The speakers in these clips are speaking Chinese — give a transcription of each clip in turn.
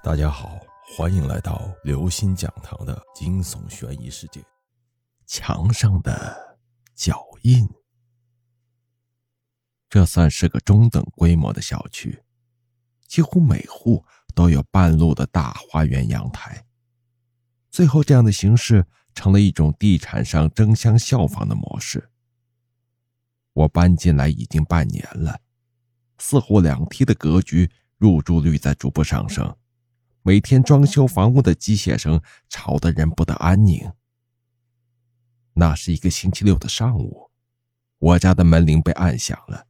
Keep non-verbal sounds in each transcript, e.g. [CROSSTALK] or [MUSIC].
大家好，欢迎来到刘星讲堂的惊悚悬疑世界。墙上的脚印，这算是个中等规模的小区，几乎每户都有半路的大花园阳台。最后，这样的形式成了一种地产商争相效仿的模式。我搬进来已经半年了，四户两梯的格局，入住率在逐步上升。每天装修房屋的机械声吵得人不得安宁。那是一个星期六的上午，我家的门铃被按响了。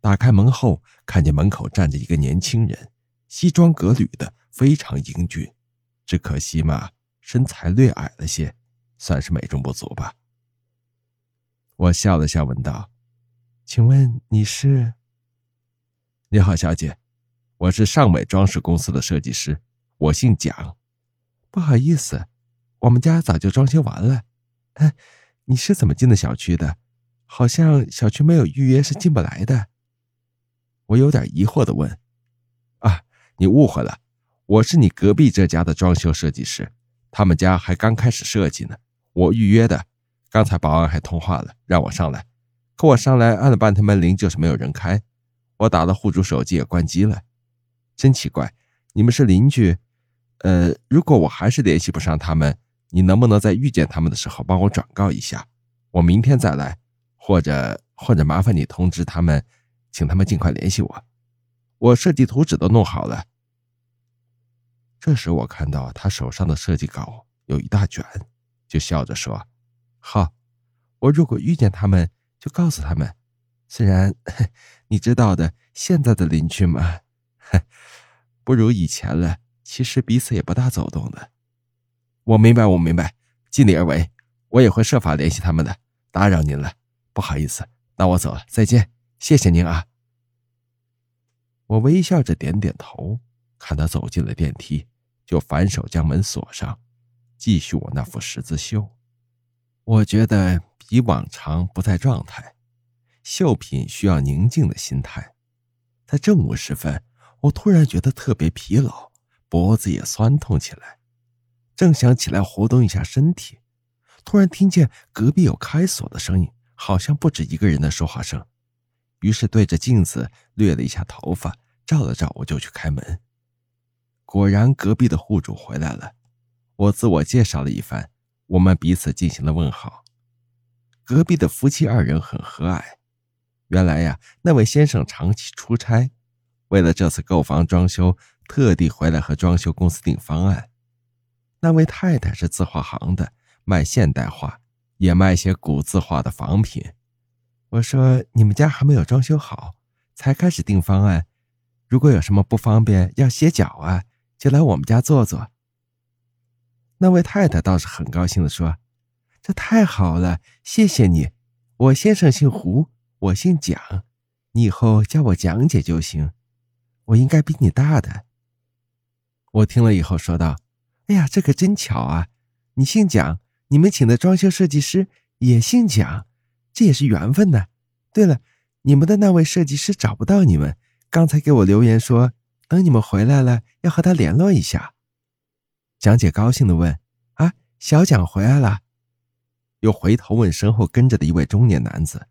打开门后，看见门口站着一个年轻人，西装革履的，非常英俊。只可惜嘛，身材略矮了些，算是美中不足吧。我笑了笑，问道：“请问你是？”“你好，小姐。”我是尚美装饰公司的设计师，我姓蒋。不好意思，我们家早就装修完了。哎，你是怎么进的小区的？好像小区没有预约是进不来的。我有点疑惑的问：“啊，你误会了，我是你隔壁这家的装修设计师，他们家还刚开始设计呢，我预约的。刚才保安还通话了，让我上来，可我上来按了半天门铃，就是没有人开。我打了户主手机也关机了。”真奇怪，你们是邻居，呃，如果我还是联系不上他们，你能不能在遇见他们的时候帮我转告一下，我明天再来，或者或者麻烦你通知他们，请他们尽快联系我，我设计图纸都弄好了。这时我看到他手上的设计稿有一大卷，就笑着说：“好，我如果遇见他们就告诉他们，虽然 [LAUGHS] 你知道的，现在的邻居嘛。”不如以前了，其实彼此也不大走动的。我明白，我明白，尽力而为，我也会设法联系他们的。打扰您了，不好意思，那我走了，再见，谢谢您啊。我微笑着点点头，看他走进了电梯，就反手将门锁上，继续我那幅十字绣。我觉得比往常不在状态，绣品需要宁静的心态，在正午时分。我突然觉得特别疲劳，脖子也酸痛起来，正想起来活动一下身体，突然听见隔壁有开锁的声音，好像不止一个人的说话声。于是对着镜子掠了一下头发，照了照，我就去开门。果然，隔壁的户主回来了。我自我介绍了一番，我们彼此进行了问好。隔壁的夫妻二人很和蔼。原来呀，那位先生长期出差。为了这次购房装修，特地回来和装修公司订方案。那位太太是字画行的，卖现代画，也卖些古字画的仿品。我说：“你们家还没有装修好，才开始订方案，如果有什么不方便要歇脚啊，就来我们家坐坐。”那位太太倒是很高兴的说：“这太好了，谢谢你。我先生姓胡，我姓蒋，你以后叫我蒋姐就行。”我应该比你大的。我听了以后说道：“哎呀，这可真巧啊！你姓蒋，你们请的装修设计师也姓蒋，这也是缘分呢。对了，你们的那位设计师找不到你们，刚才给我留言说，等你们回来了要和他联络一下。”蒋姐高兴的问：“啊，小蒋回来了？”又回头问身后跟着的一位中年男子：“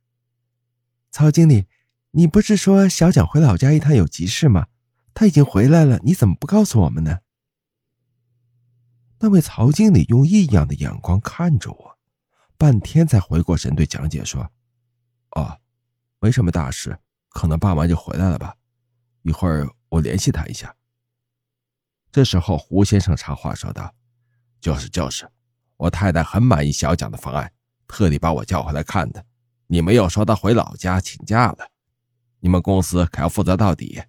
曹经理。”你不是说小蒋回老家一趟有急事吗？他已经回来了，你怎么不告诉我们呢？那位曹经理用异样的眼光看着我，半天才回过神，对蒋姐说：“哦，没什么大事，可能办完就回来了吧。一会儿我联系他一下。”这时候，胡先生插话说道：“就是就是，我太太很满意小蒋的方案，特地把我叫回来看的。你们又说他回老家请假了。”你们公司可要负责到底，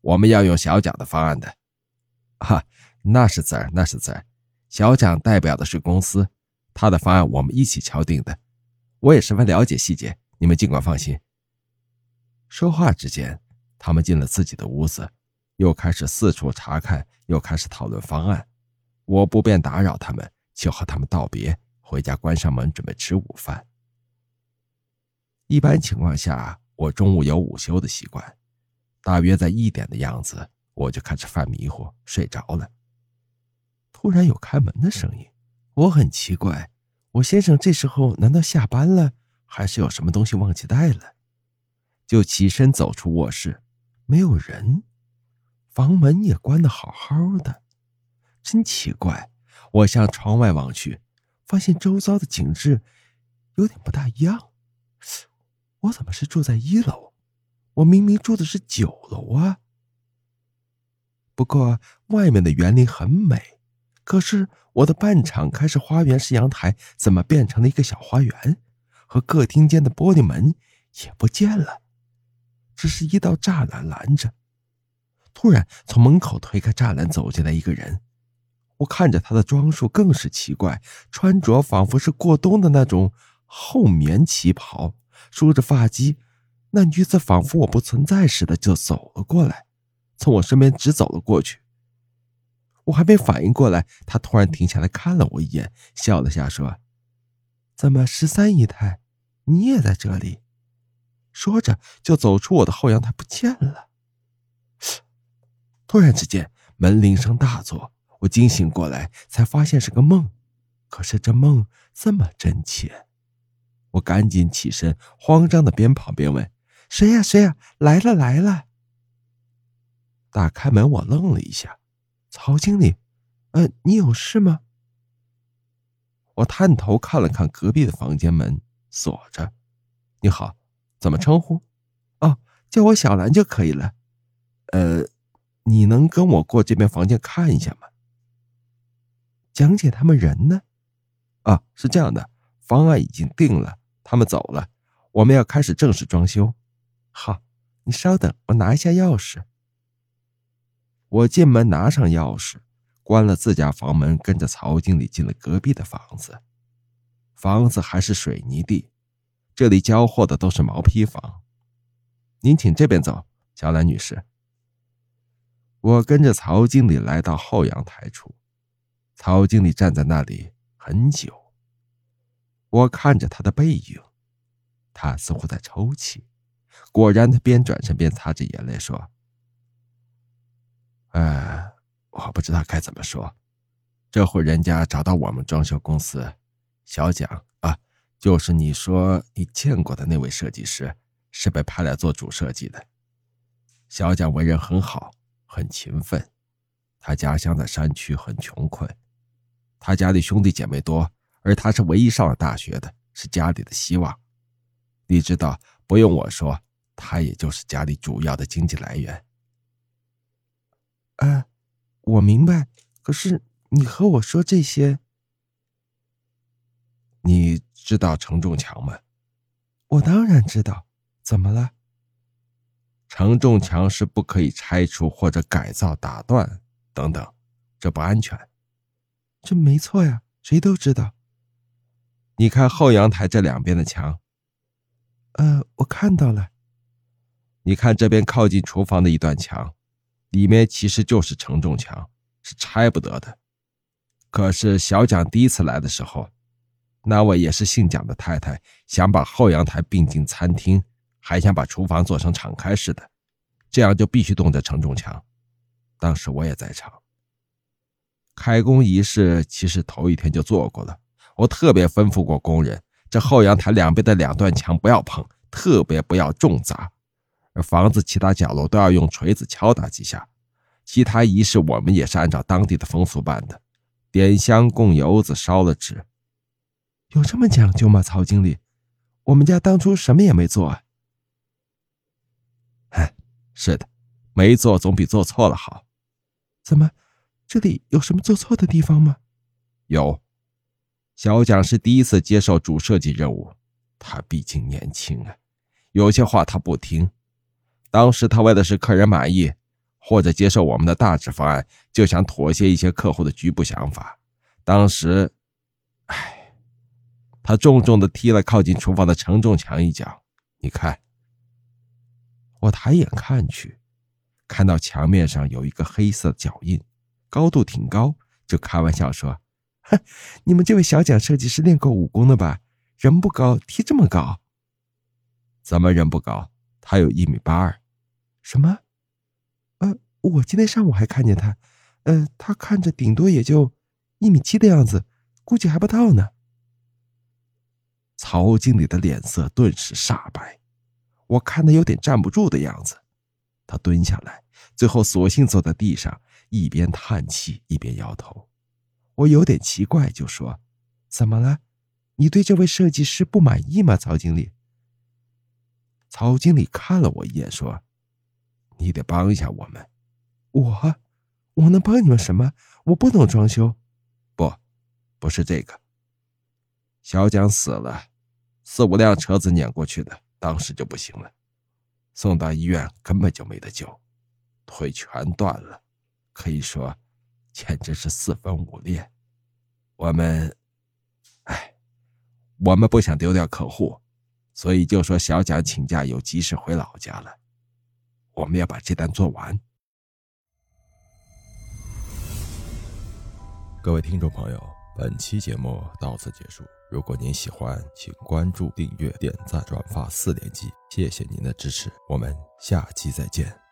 我们要用小蒋的方案的。哈，那是字儿，那是字儿。小蒋代表的是公司，他的方案我们一起敲定的。我也十分了解细节，你们尽管放心。说话之间，他们进了自己的屋子，又开始四处查看，又开始讨论方案。我不便打扰他们，就和他们道别，回家关上门，准备吃午饭。一般情况下。我中午有午休的习惯，大约在一点的样子，我就开始犯迷糊，睡着了。突然有开门的声音，我很奇怪，我先生这时候难道下班了，还是有什么东西忘记带了？就起身走出卧室，没有人，房门也关得好好的，真奇怪。我向窗外望去，发现周遭的景致有点不大一样。我怎么是住在一楼？我明明住的是九楼啊！不过外面的园林很美，可是我的半敞开式花园式阳台怎么变成了一个小花园？和客厅间的玻璃门也不见了。只是一道栅栏拦着。突然，从门口推开栅栏走进来一个人。我看着他的装束更是奇怪，穿着仿佛是过冬的那种厚棉旗袍，梳着发髻。那女子仿佛我不存在似的就走了过来，从我身边直走了过去。我还没反应过来，她突然停下来看了我一眼，笑了下说：“怎么，十三姨太，你也在这里？”说着，就走出我的后阳台，不见了。突然之间，门铃声大作，我惊醒过来，才发现是个梦。可是这梦这么真切，我赶紧起身，慌张的边跑边问：“谁呀？谁呀？来了来了！”打开门，我愣了一下：“曹经理，呃，你有事吗？”我探头看了看隔壁的房间门，锁着。“你好。”怎么称呼？哦，叫我小兰就可以了。呃，你能跟我过这边房间看一下吗？蒋姐他们人呢？啊，是这样的，方案已经定了，他们走了，我们要开始正式装修。好，你稍等，我拿一下钥匙。我进门拿上钥匙，关了自家房门，跟着曹经理进了隔壁的房子。房子还是水泥地。这里交货的都是毛坯房，您请这边走，小兰女士。我跟着曹经理来到后阳台处，曹经理站在那里很久。我看着他的背影，他似乎在抽泣。果然，他边转身边擦着眼泪说：“哎，我不知道该怎么说。这户人家找到我们装修公司，小蒋啊。”就是你说你见过的那位设计师，是被派来做主设计的。小蒋为人很好，很勤奋。他家乡在山区，很穷困。他家里兄弟姐妹多，而他是唯一上了大学的，是家里的希望。你知道，不用我说，他也就是家里主要的经济来源。啊，我明白。可是你和我说这些，你。知道承重墙吗？我当然知道。怎么了？承重墙是不可以拆除或者改造、打断等等，这不安全。这没错呀，谁都知道。你看后阳台这两边的墙。呃，我看到了。你看这边靠近厨房的一段墙，里面其实就是承重墙，是拆不得的。可是小蒋第一次来的时候。那位也是姓蒋的太太想把后阳台并进餐厅，还想把厨房做成敞开式的，这样就必须动这承重墙。当时我也在场。开工仪式其实头一天就做过了，我特别吩咐过工人，这后阳台两边的两段墙不要碰，特别不要重砸，而房子其他角落都要用锤子敲打几下。其他仪式我们也是按照当地的风俗办的，点香供油子，烧了纸。有这么讲究吗，曹经理？我们家当初什么也没做啊。哎，是的，没做总比做错了好。怎么，这里有什么做错的地方吗？有，小蒋是第一次接受主设计任务，他毕竟年轻啊，有些话他不听。当时他为的是客人满意，或者接受我们的大致方案，就想妥协一些客户的局部想法。当时，唉。他重重的踢了靠近厨房的承重墙一脚，你看。我抬眼看去，看到墙面上有一个黑色脚印，高度挺高，就开玩笑说：“ [LAUGHS] 你们这位小蒋设计师练过武功的吧？人不高，踢这么高。”怎么人不高？他有一米八二。什么？呃，我今天上午还看见他，呃，他看着顶多也就一米七的样子，估计还不到呢。曹经理的脸色顿时煞白，我看他有点站不住的样子。他蹲下来，最后索性坐在地上，一边叹气一边摇头。我有点奇怪，就说：“怎么了？你对这位设计师不满意吗，曹经理？”曹经理看了我一眼，说：“你得帮一下我们。”我，我能帮你们什么？我不懂装修。不，不是这个。小蒋死了，四五辆车子碾过去的，当时就不行了，送到医院根本就没得救，腿全断了，可以说，简直是四分五裂。我们，哎，我们不想丢掉客户，所以就说小蒋请假有急事回老家了，我们要把这单做完。各位听众朋友，本期节目到此结束。如果您喜欢，请关注、订阅、点赞、转发四连击，谢谢您的支持。我们下期再见。